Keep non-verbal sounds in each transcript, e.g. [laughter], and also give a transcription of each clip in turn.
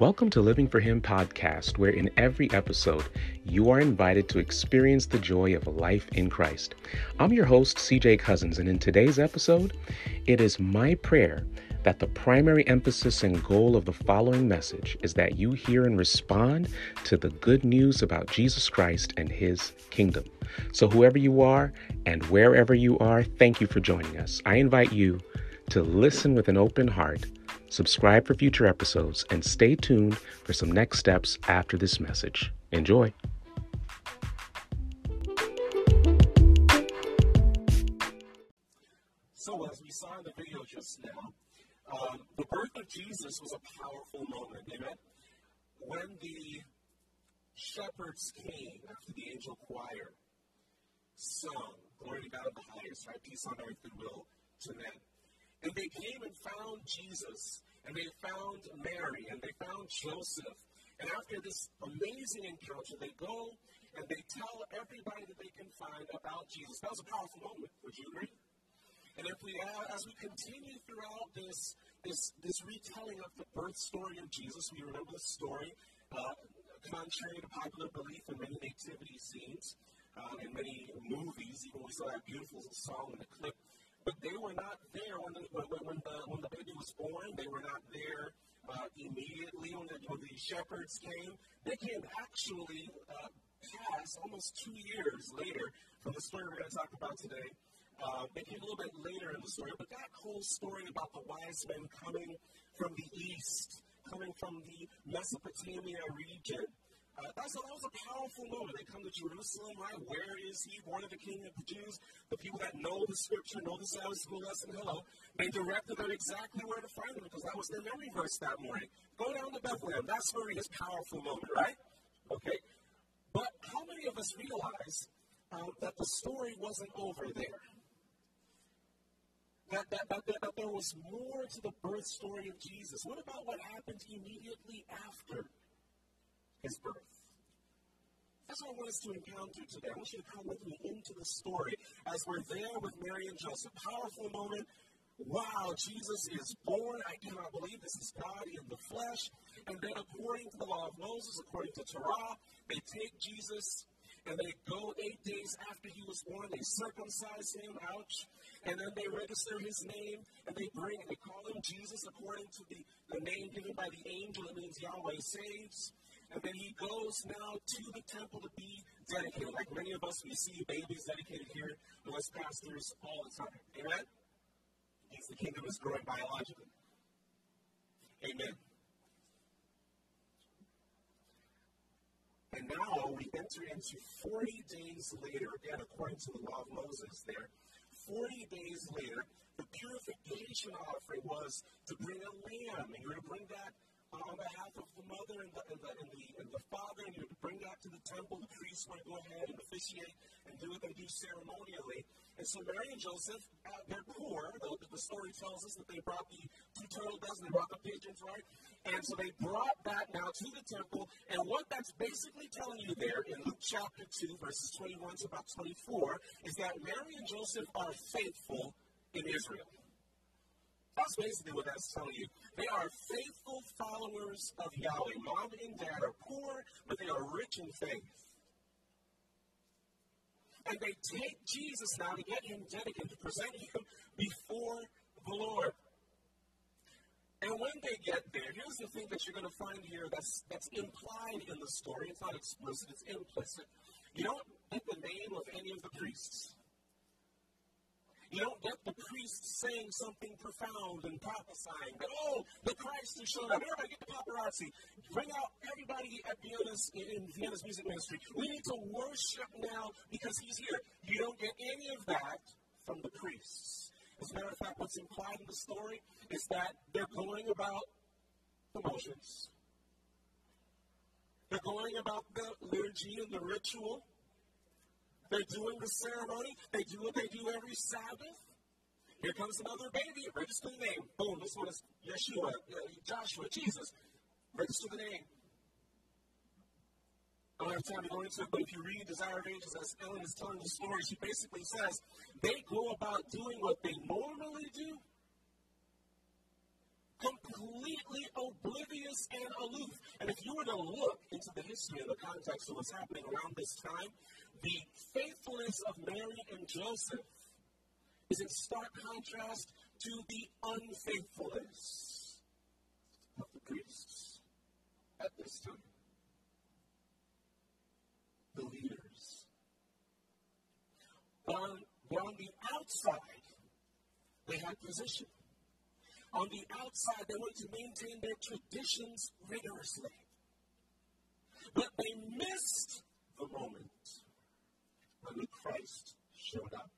Welcome to Living for Him podcast, where in every episode you are invited to experience the joy of life in Christ. I'm your host, CJ Cousins, and in today's episode, it is my prayer that the primary emphasis and goal of the following message is that you hear and respond to the good news about Jesus Christ and His kingdom. So, whoever you are and wherever you are, thank you for joining us. I invite you to listen with an open heart subscribe for future episodes, and stay tuned for some next steps after this message. Enjoy. So, as we saw in the video just now, um, the birth of Jesus was a powerful moment. Amen. When the shepherds came after the angel choir sung, Glory to God in the highest, right? Peace on earth, goodwill to men. And they came and found Jesus, and they found Mary, and they found Joseph. And after this amazing encounter, they go and they tell everybody that they can find about Jesus. That was a powerful moment. Would you agree? And if we, as we continue throughout this, this, this retelling of the birth story of Jesus, we remember the story, uh, contrary to popular belief in many nativity scenes, uh, in many movies, even we saw that beautiful song in the clip but they were not there when the, when, the, when the baby was born. They were not there uh, immediately when the, when the shepherds came. They came actually uh, past almost two years later from the story we're going to talk about today. Uh, a little bit later in the story, but that whole story about the wise men coming from the east, coming from the Mesopotamia region, uh, that's a, that was a powerful moment. They come to Jerusalem, right? Where is he? Born of the King of the Jews. The people that know the scripture, know the Sabbath school lesson, hello. They directed them exactly where to find him because that was their memory verse that morning. Go down to Bethlehem. That's where his powerful moment, right? Okay. But how many of us realize uh, that the story wasn't over there? That, that, that, that there was more to the birth story of Jesus. What about what happened immediately after his birth? That's what I want us to encounter today. I want you to come with me into the story as we're there with Mary and Joseph. Powerful moment. Wow, Jesus is born. I cannot believe this is God in the flesh. And then, according to the law of Moses, according to Torah, they take Jesus and they go eight days after he was born. They circumcise him, ouch. And then they register his name and they bring and they call him Jesus according to the, the name given by the angel. It means Yahweh saves. And then he goes now to the temple to be dedicated. Like many of us, we see babies dedicated here as pastors all the time. Amen? Means the kingdom is growing biologically. Amen. And now we enter into 40 days later, again, according to the law of Moses there, 40 days later, the purification offering was to bring a lamb, and you're going to bring that on behalf of the mother and the, and the, and the, and the father, and you bring that to the temple. The priests would go ahead and officiate and do what they do ceremonially. And so Mary and Joseph, uh, they're poor. The, the story tells us that they brought the two turtle doves, and they brought the pigeons, right? And so they brought that now to the temple. And what that's basically telling you there in Luke chapter 2, verses 21 to about 24, is that Mary and Joseph are faithful in Israel. That's basically what that's telling you. They are faithful followers of Yahweh. Mom and dad are poor, but they are rich in faith. And they take Jesus now to get him dedicated, to present him before the Lord. And when they get there, here's the thing that you're going to find here that's, that's implied in the story. It's not explicit, it's implicit. You don't get the name of any of the priests. You don't get the priest saying something profound and prophesying that, oh, the Christ is showing up. Everybody get the paparazzi. Bring out everybody at Vienna's, in Vienna's music ministry. We need to worship now because he's here. You don't get any of that from the priests. As a matter of fact, what's implied in the story is that they're going about the motions. They're going about the liturgy and the ritual. They're doing the ceremony. They do what they do every Sabbath. Here comes another baby. Register the name. Boom. This one is Yeshua, uh, Joshua, Jesus. Register the name. I don't have time to go into it, but if you read Desire of Ages, as Ellen is telling the story, she basically says they go about doing what they normally do, completely oblivious and aloof. And if you were to look into the history and the context of what's happening around this time, the faithfulness of Mary and Joseph is in stark contrast to the unfaithfulness of the priests at this time. The leaders. On, on the outside, they had position. On the outside, they wanted to maintain their traditions rigorously. But they missed the moment when Christ showed up.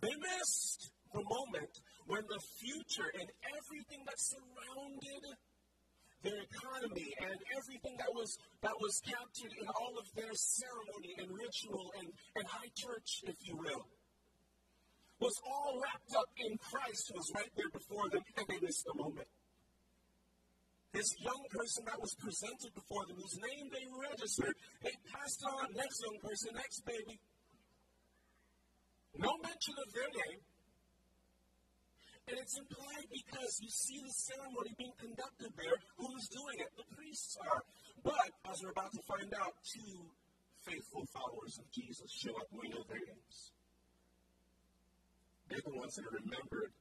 They missed the moment when the future and everything that surrounded their economy and everything that was that was captured in all of their ceremony and ritual and, and high church, if you will, was all wrapped up in Christ who was right there before them, and they missed the moment. This young person that was presented before them, whose name they registered, they passed on, next young person, next baby. No mention of their name. And it's implied because you see the ceremony being conducted there. Who's doing it? The priests are. But, as we're about to find out, two faithful followers of Jesus show up. We know their names. They're the ones that are remembered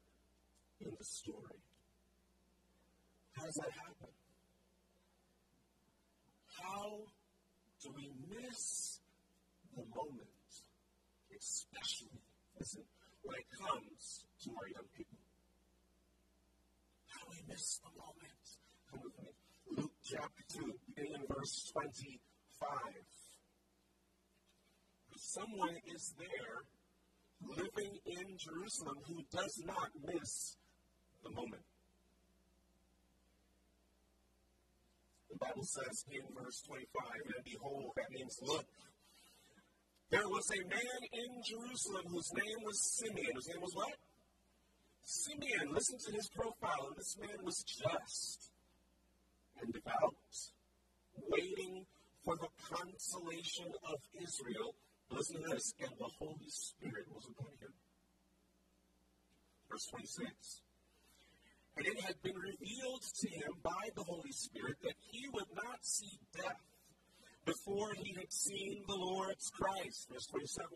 in the story. How does that happen? How do we miss the moment, especially listen, when it comes to our young people? How do we miss the moment? Come with me. Luke chapter 2, beginning in verse 25. Someone is there living in Jerusalem who does not miss the moment. The Bible says in verse 25, and behold, that means look, there was a man in Jerusalem whose name was Simeon. His name was what? Simeon. Listen to his profile. And this man was just and devout, waiting for the consolation of Israel Listen to this. And the Holy Spirit was upon him. Verse 26. And it had been revealed to him by the Holy Spirit that he would not see death before he had seen the Lord's Christ. Verse 27.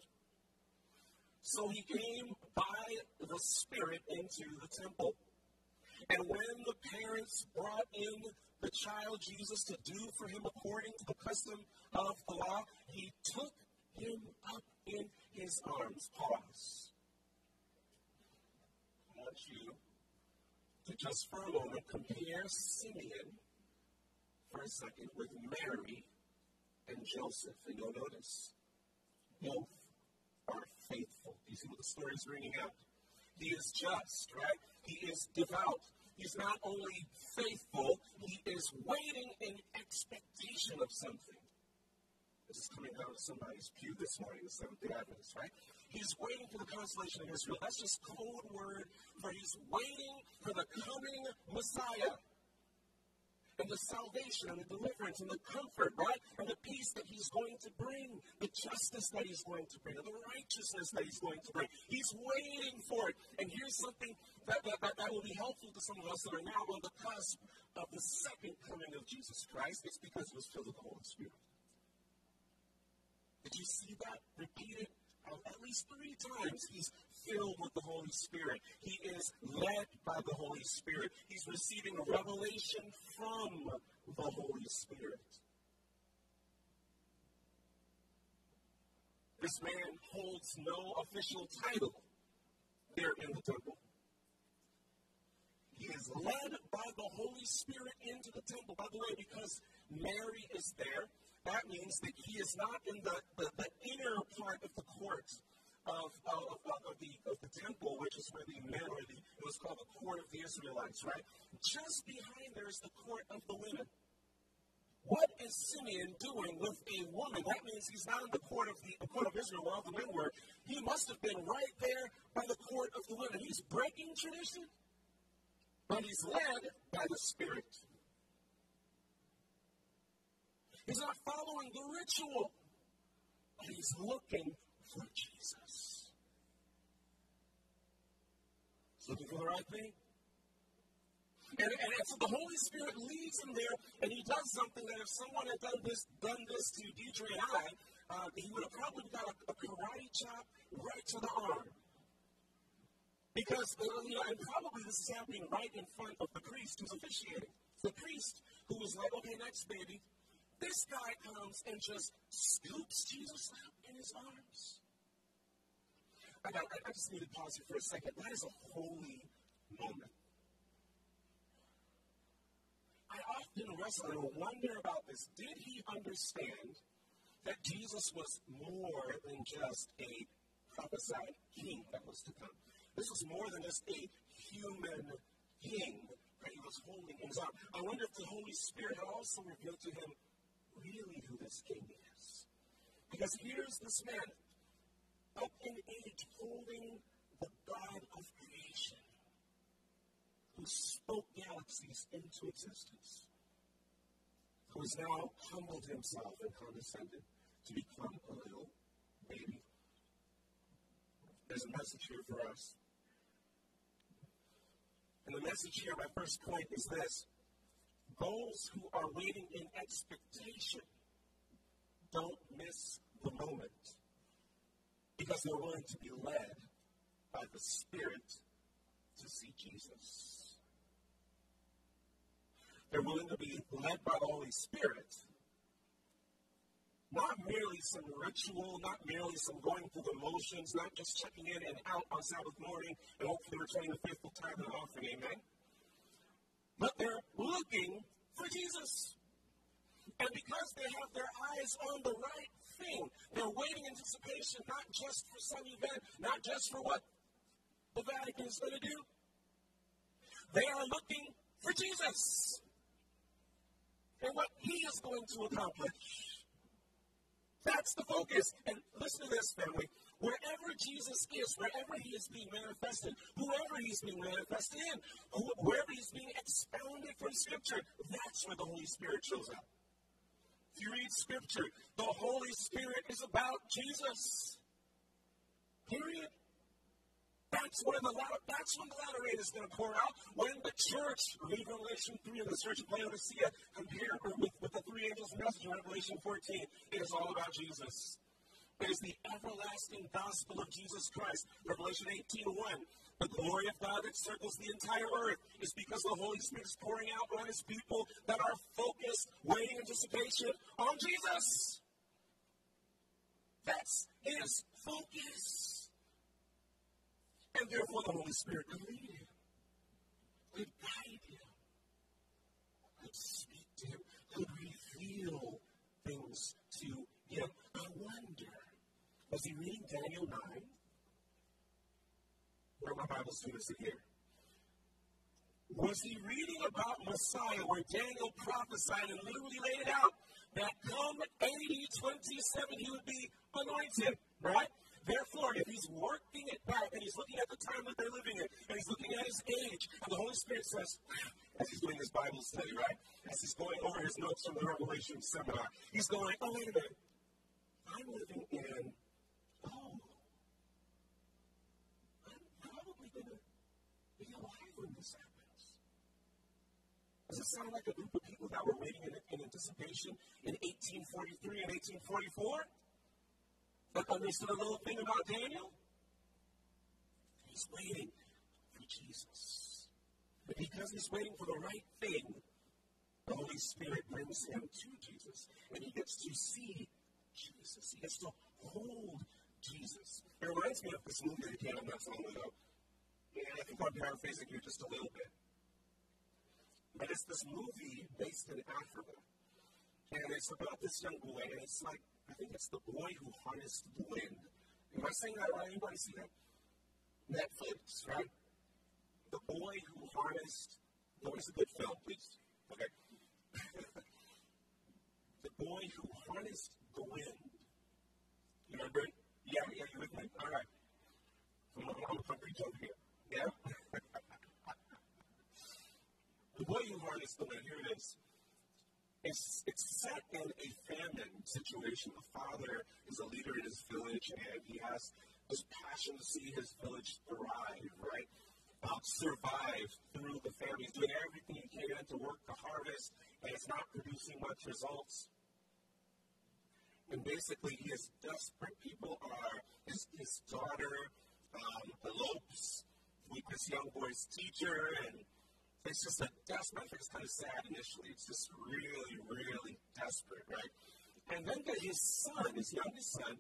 So he came by the Spirit into the temple. And when the parents brought in the child Jesus to do for him according to the custom of the law, he took him up in his arms. Pause. I want you to just for a moment compare Simeon for a second with Mary and Joseph. And you'll notice both are faithful. You see what the story is bringing out? He is just, right? He is devout. He's not only faithful, he is waiting in expectation of something. This is coming out of somebody's pew this morning, the Seventh day Adventist, right? He's waiting for the consolation of Israel. That's just code word for he's waiting for the coming Messiah. And the salvation and the deliverance and the comfort, right? And the peace that he's going to bring, the justice that he's going to bring, and the righteousness that he's going to bring. He's waiting for it. And here's something that, that, that, that will be helpful to some of us that are now on the cusp of the second coming of Jesus Christ. It's because he was filled with the Holy Spirit. Did you see that repeated at least three times? He's filled with the Holy Spirit. He is led by the Holy Spirit. He's receiving revelation from the Holy Spirit. This man holds no official title there in the temple. He is led by the Holy Spirit into the temple. By the way, because Mary is there, that means that he is not in the, the, the inner part of the court of, of, of, the, of the temple, which is where the men, or the, it was called the court of the Israelites, right? Just behind there is the court of the women. What is Simeon doing with a woman? That means he's not in the court of the, the court of Israel where the men were. He must have been right there by the court of the women. He's breaking tradition, but he's led by the Spirit. He's not following the ritual, but he's looking for Jesus. He's looking for the right thing. And, and, and so the Holy Spirit leads him there, and he does something that if someone had done this, done this to Deidre and I, uh, he would have probably got a, a karate chop right to the arm. Because, uh, you know, and probably this is happening right in front of the priest who's officiating. The priest who was like, okay, next baby. This guy comes and just scoops Jesus up in his arms. I, got, I just need to pause here for a second. That is a holy moment. I often wrestle and wonder about this. Did he understand that Jesus was more than just a prophesied king that was to come? This was more than just a human king that he was holding in his arm. I wonder if the Holy Spirit had also revealed to him really who this king is. Because here's this man, up in age, holding the God of creation who spoke galaxies into existence, who has now humbled himself and condescended to become a little baby. There's a message here for us. And the message here, my first point is this those who are waiting in expectation don't miss the moment because they're willing to be led by the Spirit to see Jesus. They're willing to be led by the Holy Spirit. Not merely some ritual, not merely some going through the motions, not just checking in and out on Sabbath morning and hopefully returning the faithful tithe and offering. Amen. But they're looking for Jesus. And because they have their eyes on the right thing, they're waiting in anticipation not just for some event, not just for what the Vatican is going to do. They are looking for Jesus and what he is going to accomplish. That's the focus. And listen to this, family. Wherever Jesus is, wherever he is being manifested, whoever he's being manifested in, wherever he's being expounded from Scripture, that's where the Holy Spirit shows up. If you read Scripture, the Holy Spirit is about Jesus. Period. That's when the latter, that's when the latter rain is going to pour out. When the church, read Revelation 3 of the church of Laodicea, compare with, with the three angels' message in Revelation 14, it is all about Jesus. Is the everlasting gospel of Jesus Christ. Revelation 18 1. The glory of God that circles the entire earth is because the Holy Spirit is pouring out on his people that are focused, waiting anticipation on Jesus. That's his focus. And therefore, the Holy Spirit could lead him, could guide him, could speak to him, could reveal things to him. I wonder, was he reading Daniel 9? Where my Bible students are here. Was he reading about Messiah where Daniel prophesied and literally laid it out that come AD 27 he would be anointed, right? Therefore, if he's working it back and he's looking at the time that they're living in, and he's looking at his age, and the Holy Spirit says, as he's doing his Bible study, right? As he's going over his notes from the Revelation seminar, he's going, oh, wait a minute. I'm living in, oh, I'm probably going to be alive when this happens. Does it sound like a group of people that were waiting in, in anticipation in 1843 and 1844? But understood a little thing about Daniel? He's waiting for Jesus. And because he's waiting for the right thing, the Holy Spirit brings him to Jesus. And he gets to see Jesus. He gets to hold Jesus. It reminds me of this movie that came out not so long ago. And I think I'm paraphrasing here just a little bit. But it's this movie based in Africa. And it's about this young boy, and it's like I think it's the boy who harnessed the wind. Am I saying that right? Anybody see that? Netflix, right? The boy who harnessed. No, it's a good film, please. Okay. [laughs] the boy who harnessed the wind. Remember? Yeah, yeah, you with me? All right. I'm, I'm, a preach over here. Yeah? [laughs] the boy who harnessed the wind. Here. It's, it's set in a famine situation. The father is a leader in his village, and he has this passion to see his village thrive, right? uh, survive through the famine. He's doing everything he can to work the harvest, and it's not producing much results. And basically, he is desperate. People are, his, his daughter um, elopes with this young boy's teacher, and it's just a desperate. I think it's kind of sad initially. It's just really, really desperate, right? And then that his son, his youngest son,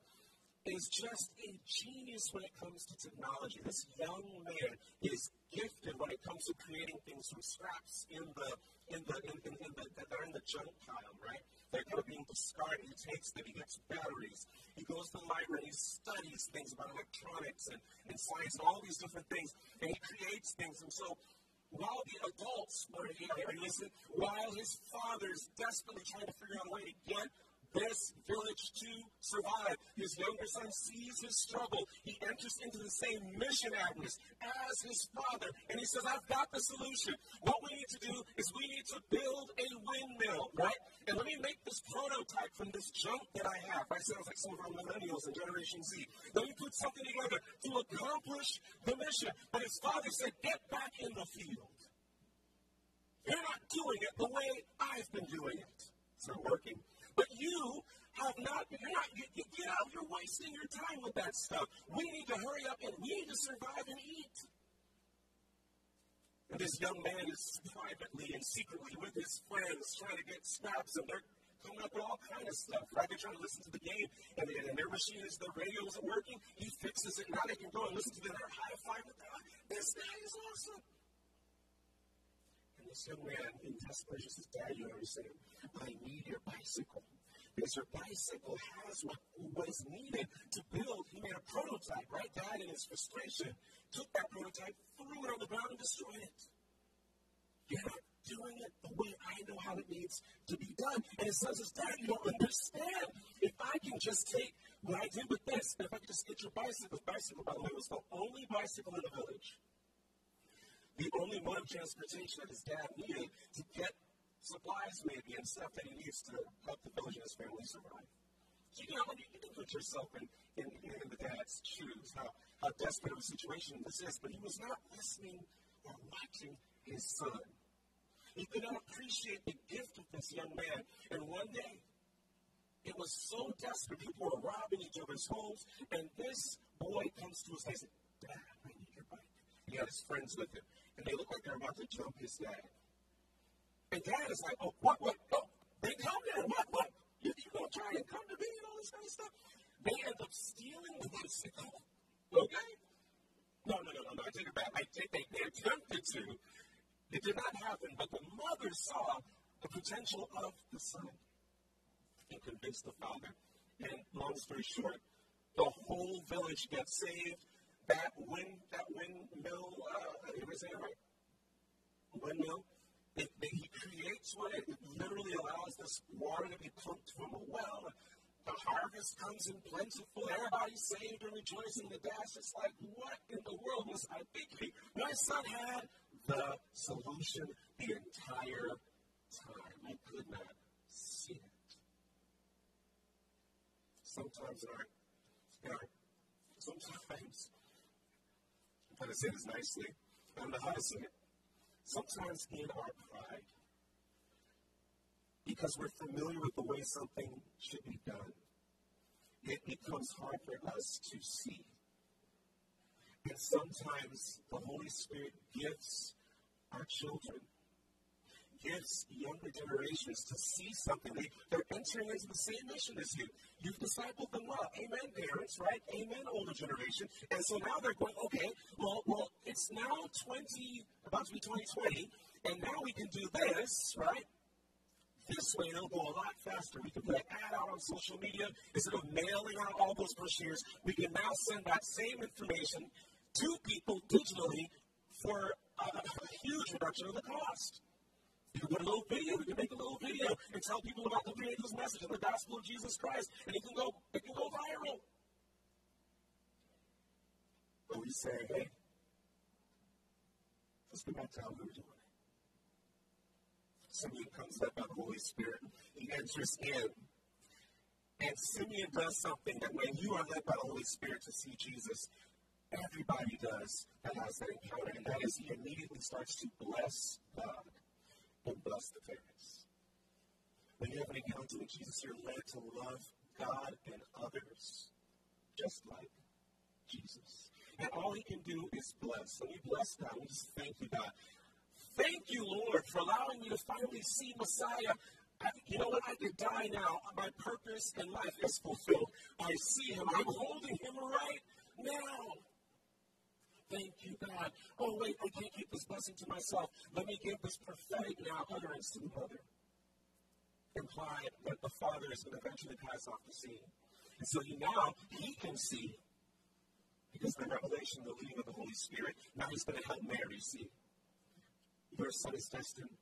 is just a genius when it comes to technology. This young man is gifted when it comes to creating things from scraps in the in the in, in, in the that are in the junk pile, right? They're kind of being discarded. He takes them, he gets batteries. He goes to the library, he studies things about electronics and, and science and all these different things, and he creates things. And so while the adults are you listening? While his father's desperately trying to figure out a way to get this village to survive. His younger son sees his struggle. He enters into the same mission, Agnes, as his father. And he says, I've got the solution. What we need to do is we need to build a windmill, right? And let me make this prototype from this junk that I have. Right? Sounds like some of our millennials and Generation Z. Let me put something together to accomplish the mission. But his father said, Get back in the field. You're not doing it the way I've been doing it. It's not working. But you have not, you're not, you, get out, you're wasting your time with that stuff. We need to hurry up and we need to survive and eat. And this young man is privately and secretly with his friends trying to get scraps, and they're coming up with all kind of stuff, right? They're trying to listen to the game, and, and their machine is the radio isn't working. He fixes it. Now they can go and listen to their high five with God. This guy is awesome. Man in Dad, you understand? I need your bicycle. Because your bicycle has what, what is needed to build. He made a prototype, right? Dad, in his frustration, took that prototype, threw it on the ground, and destroyed it. You're not doing it the way I know how it needs to be done. And his son says, Dad, you don't understand. If I can just take what I did with this, if I can just get your bicycle, bicycle, by the way, was the only bicycle in the village. The only mode of transportation that his dad needed to get supplies maybe and stuff that he needs to help the village and his family survive. So you know, you, can put yourself in, in, in the dad's shoes, how, how desperate of a situation this is, but he was not listening or watching his son. He could not appreciate the gift of this young man. And one day, it was so desperate, people were robbing each other's homes, and this boy comes to us and says, Dad, I need your bike. He had his friends with him, and they look like they're about to jump his dad. And dad is like, oh, what, what? Oh, they come there. What, what? You, you gonna try and come to me and all this kind of stuff? They end up stealing the bicycle. Okay? No, no, no, no, no. I take it back. I take they, they attempted to. It did not happen, but the mother saw the potential of the son and convinced the father. And long story short, the whole village gets saved. That wind, that windmill, uh, am I saying right? Windmill it, it, he creates one. It literally allows this water to be pumped from a well. The harvest comes in plentiful. Everybody's saved and rejoicing. The dash is like, what in the world was I thinking? My son had the solution the entire time. I could not see it. Sometimes our sometimes, I'm to say this nicely. Don't know how to say it sometimes in our pride, because we're familiar with the way something should be done, it becomes hard for us to see. And sometimes the Holy Spirit gives our children gives younger generations to see something. They, they're entering into the same mission as you. You've discipled them well. Amen, parents, right? Amen, older generation. And so now they're going, okay, well, well, it's now 20, about to be 2020, and now we can do this, right? This way, it'll go a lot faster. We can put an ad out on social media instead of mailing out all those brochures. We can now send that same information to people digitally for a, a huge reduction of the cost. You a little video, you can make a little video and tell people about the good message of the gospel of Jesus Christ, and it can go, it can go viral. But we say, hey, let's go we were doing it. Simeon comes up by the Holy Spirit. He enters in. And Simeon does something that when you are led by the Holy Spirit to see Jesus, everybody does that has that encounter, and that is he immediately starts to bless God and bless the parents. When you have an encounter with Jesus, you're led to love God and others just like Jesus. And all he can do is bless. And we bless God. We just thank you, God. Thank you, Lord, for allowing me to finally see Messiah. I, you know what? I could die now. My purpose in life is fulfilled. I see him. I'm holding him right now. Thank you, God. Oh, wait, I can't keep this blessing to myself. Let me give this prophetic now utterance to the mother. Implied that the father is going to eventually pass off the scene. And so he now, he can see because the revelation, the leading of the Holy Spirit, now he's going to help Mary see. Your son is destined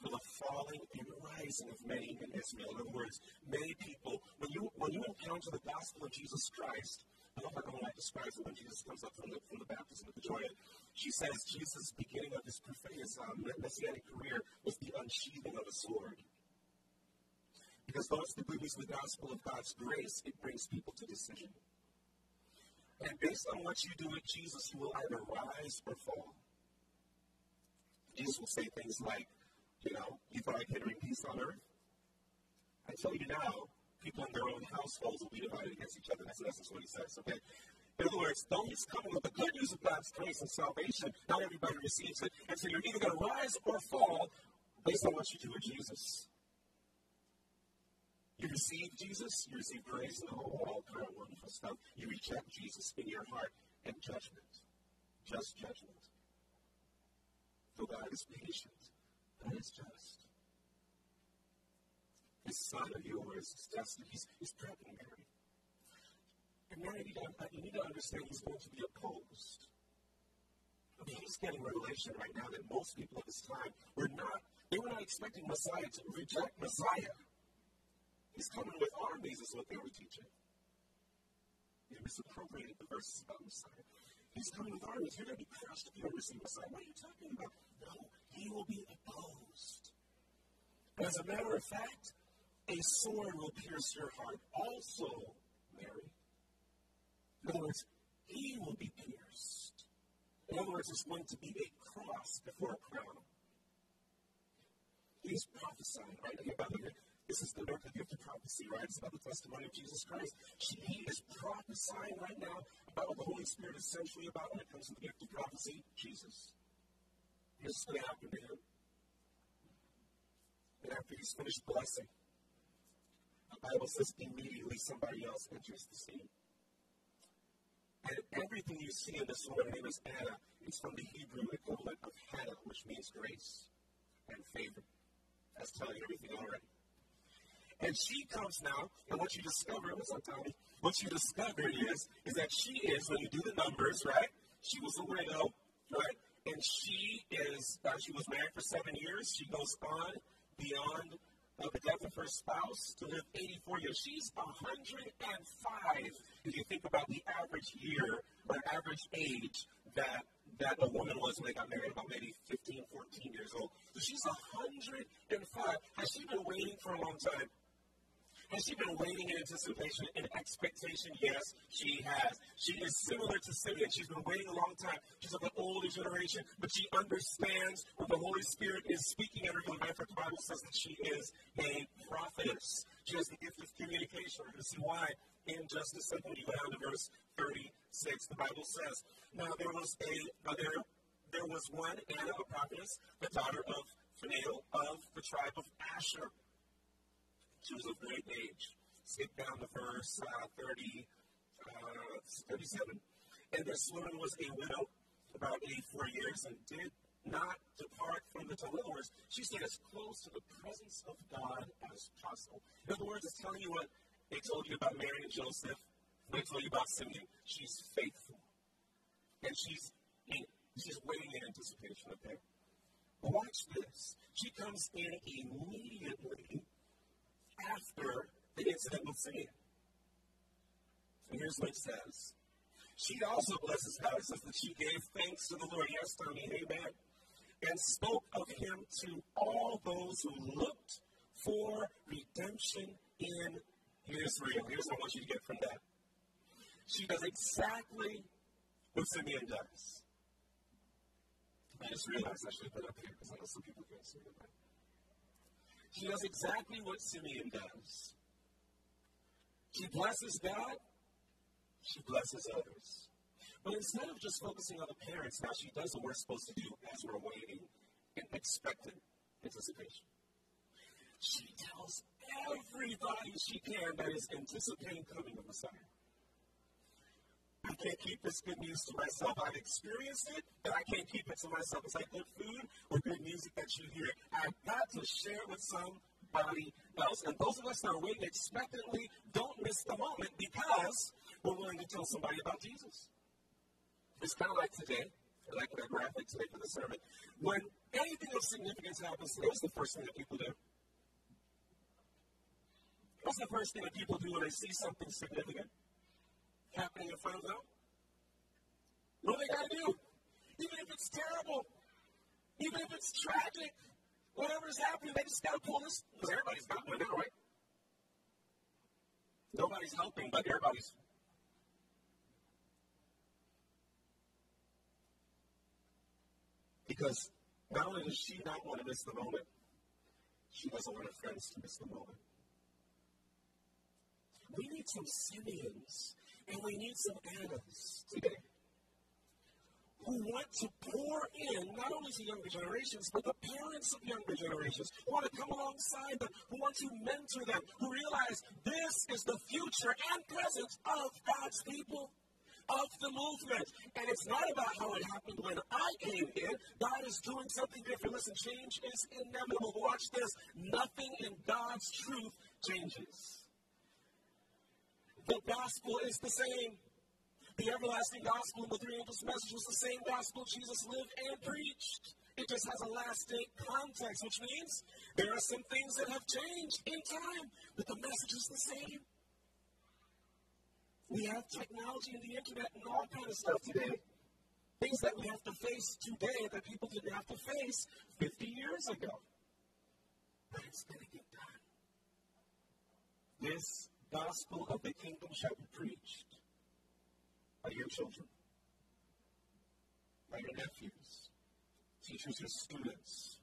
for the falling and rising of many in Israel. In other words, many people, when you when you encounter the gospel of Jesus Christ, I love how Ellen describes it when Jesus comes up from the, from the baptism of the Jordan. She says Jesus' beginning of his prophetic um, messianic career was the unsheathing of a sword. Because those the good news of the gospel of God's grace, it brings people to decision. And based on what you do with Jesus, you will either rise or fall. Jesus will say things like, you know, you thought I could bring peace on earth? I tell you now, people in their own households will be divided against each other. That's, that's what he says, okay? In other words, though he's coming with the good news of God's grace and salvation, not everybody receives it. And so you're either going to rise or fall based on what you do with Jesus. You receive Jesus, you receive grace and all, kind of wonderful stuff. You reject Jesus in your heart and judgment, just judgment. For God is patient, God is just. This son of yours is destined, he's, he's pregnant Mary. And Mary, you, need to understand he's going to be opposed. I mean, he's getting revelation right now that most people at this time were not, they were not expecting Messiah to reject Messiah. He's coming with armies, is what they were teaching. They misappropriated the verses about Messiah. He's coming with armies. You're going to be crushed if you don't receive Messiah. What are you talking about? No, he will be opposed. As a matter of fact, a sword will pierce your heart also, Mary. In other words, he will be pierced. In other words, there's going to be a cross before a crown. He's prophesying right. This is the miracle gift of prophecy, right? It's about the testimony of Jesus Christ. He is prophesying right now about what the Holy Spirit is essentially about when it comes to the gift of prophecy Jesus. This is going to happen to him. And after he's finished blessing, the Bible says immediately somebody else enters the scene. And everything you see in this woman, name is Anna, is from the Hebrew equivalent of Hannah, which means grace and favor. That's telling you everything already. And she comes now, and what you discover, what's up, Tommy? What you discover is, is that she is, when you do the numbers, right? She was a widow, right? And she is, uh, she was married for seven years. She goes on beyond uh, the death of her spouse to live 84 years. She's 105 if you think about the average year or average age that that a woman was when they got married, about maybe 15, 14 years old. So she's 105. Has she been waiting for a long time? Has she been waiting in anticipation and expectation? Yes, she has. She is similar to Simeon. She's been waiting a long time. She's of the older generation, but she understands what the Holy Spirit is speaking at her. In fact, the Bible says that she is a prophetess. She has the gift of communication. We're going to see why in just a second. You go down to verse 36, the Bible says, Now there was a there, there was one Anna, a prophetess, the daughter of Phanuel of the tribe of Asher. She was of great age. Skip down to verse uh, 30, uh, 37. And this woman was a widow, about 84 years, and did not depart from the words, she stayed as close to the presence of God as possible. In other words, it's telling you what they told you about Mary and Joseph. They told you about Simeon. She's faithful. And she's in, she's waiting in anticipation, okay? But watch this. She comes in immediately after the incident with Simeon. And here's what it says. She also blesses God. It says that she gave thanks to the Lord. Yes, Tony, amen. And spoke of him to all those who looked for redemption in Israel. Here's what I want you to get from that. She does exactly what Simeon does. I just realized I should have put up here because I know some people can't see it. She does exactly what Simeon does. She blesses God, she blesses others. But instead of just focusing on the parents, now she does what we're supposed to do as we're waiting in expectant anticipation. She tells everybody she can that is anticipating coming of Messiah. I can't keep this good news to myself. I've experienced it, but I can't keep it to myself. It's like good food or good music that you hear. I've got to share it with somebody else. And those of us that are waiting expectantly don't miss the moment because we're willing to tell somebody about Jesus. It's kind of like today, like that graphic today for the sermon. When anything of significance happens today, what's the first thing that people do? What's the first thing that people do when they see something significant happening in front of them? What do they got to do? Even if it's terrible, even if it's tragic, whatever is happening, they just got to pull this because everybody's not doing it, right? Nobody's helping, but everybody's Because not only does she not want to miss the moment, she doesn't want her friends to miss the moment. We need some Simeons and we need some Annas today who want to pour in not only to younger generations, but the parents of younger generations who want to come alongside them, who want to mentor them, who realize this is the future and present of God's people of the movement. And it's not about how it happened when I came in. God is doing something different. Listen, change is inevitable. Watch this. Nothing in God's truth changes. The gospel is the same. The everlasting gospel and the three angels' message was the same gospel Jesus lived and preached. It just has a lasting context, which means there are some things that have changed in time, but the message is the same. We have technology and the internet and all kind of stuff today. Things that we have to face today that people didn't have to face 50 years ago. But it's going to get done. This gospel of the kingdom shall be preached by your children, by your nephews, teachers, your students.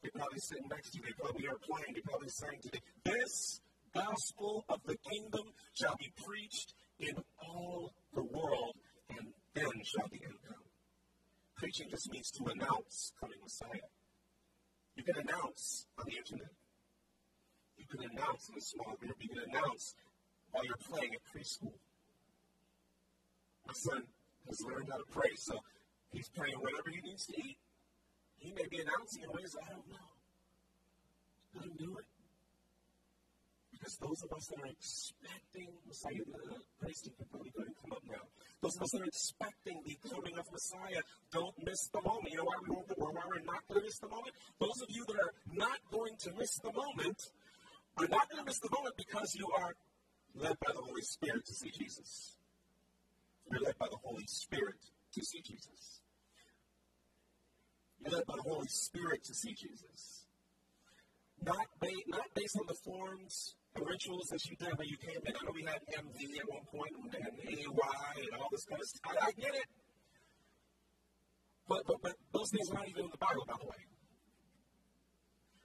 They're probably sitting next to you. They probably are playing. They're probably saying today, this gospel of the kingdom shall be preached in all the world, and then shall the end come. Preaching just means to announce coming Messiah. You can announce on the internet. You can announce in a small group. You can announce while you're playing at preschool. My son has learned how to pray, so he's praying whatever he needs to eat. He may be announcing in ways I don't know. Let him do it. Because those of us that are expecting Messiah, the praise team can probably go and come up now. Those of us that are expecting the coming of Messiah, don't miss the moment. You know why we won't, why we're not going to miss the moment? Those of you that are not going to miss the moment are not going to miss the moment because you are led by the Holy Spirit to see Jesus. You're led by the Holy Spirit to see Jesus. You're led by the Holy Spirit to see Jesus. Not, ba- not based on the forms and rituals that you did when you came in. I know we had MV at one point and AY and all this kind of stuff. I, I get it. But, but, but those things are not even in the Bible, by the way.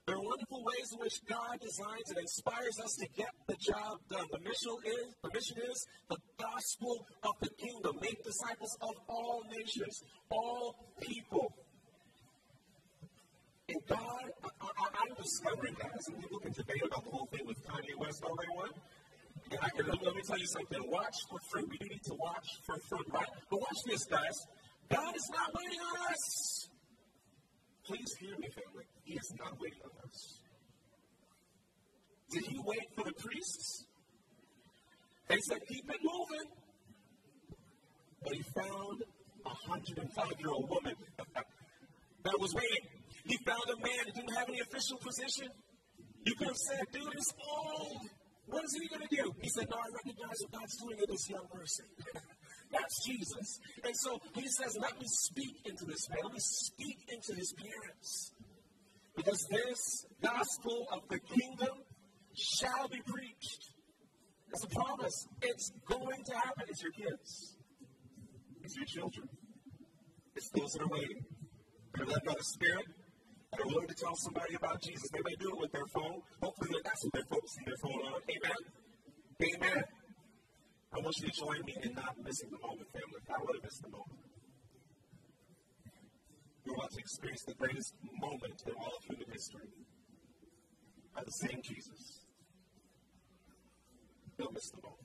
There are wonderful ways in which God designs and inspires us to get the job done. The mission is the mission is the gospel of the kingdom. Make disciples of all nations, all people. And God, I, am discovering that. Some people can debate about the whole thing with Kanye West all they want. And I can, let me tell you something. Watch for fruit. We do need to watch for fruit, right? But watch this, guys. God is not waiting on us. Please hear me, family. He is not waiting on us. Did he wait for the priests? They said, keep it moving. But he found a 105 year old woman [laughs] that was waiting. He found a man that didn't have any official position. You could have said, dude is old. What is he going to do? He said, no, I recognize what God's doing in this young person. [laughs] That's Jesus. And so he says, let me speak into this man. Let me speak into his parents. Because this gospel of the kingdom shall be preached. That's a promise. It's going to happen. It's your kids. It's your children. It's those that are waiting. They're led by the Spirit. They're willing to tell somebody about Jesus. They may do it with their phone. Hopefully, that's what they're focusing their phone on. Amen. Amen. I want you to join me in not missing the moment, family. I would have missed the moment. About to experience the greatest moment in all of human history by the same Jesus. Don't miss the moment.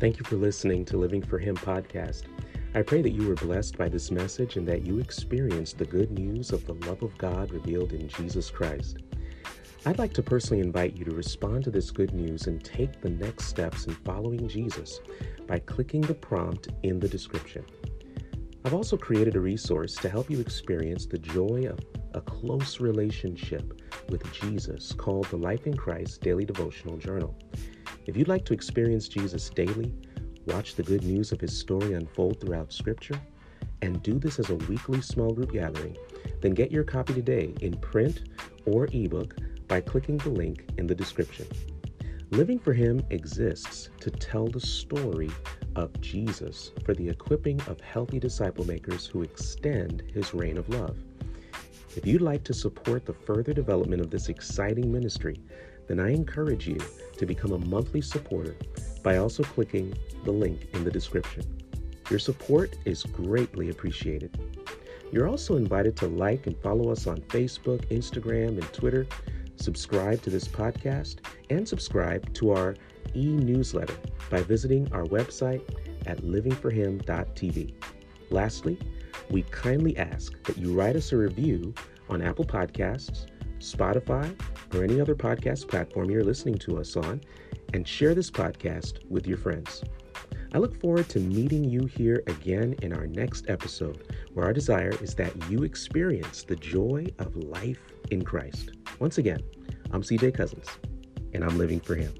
Thank you for listening to Living for Him podcast. I pray that you were blessed by this message and that you experienced the good news of the love of God revealed in Jesus Christ. I'd like to personally invite you to respond to this good news and take the next steps in following Jesus by clicking the prompt in the description. I've also created a resource to help you experience the joy of a close relationship with Jesus called the Life in Christ Daily Devotional Journal. If you'd like to experience Jesus daily, watch the good news of his story unfold throughout Scripture, and do this as a weekly small group gathering, then get your copy today in print or ebook by clicking the link in the description. Living for Him exists to tell the story of Jesus for the equipping of healthy disciple makers who extend His reign of love. If you'd like to support the further development of this exciting ministry, then I encourage you to become a monthly supporter by also clicking the link in the description. Your support is greatly appreciated. You're also invited to like and follow us on Facebook, Instagram, and Twitter. Subscribe to this podcast and subscribe to our e newsletter by visiting our website at livingforhim.tv. Lastly, we kindly ask that you write us a review on Apple Podcasts, Spotify, or any other podcast platform you're listening to us on, and share this podcast with your friends. I look forward to meeting you here again in our next episode, where our desire is that you experience the joy of life in Christ. Once again, I'm CJ Cousins, and I'm living for Him.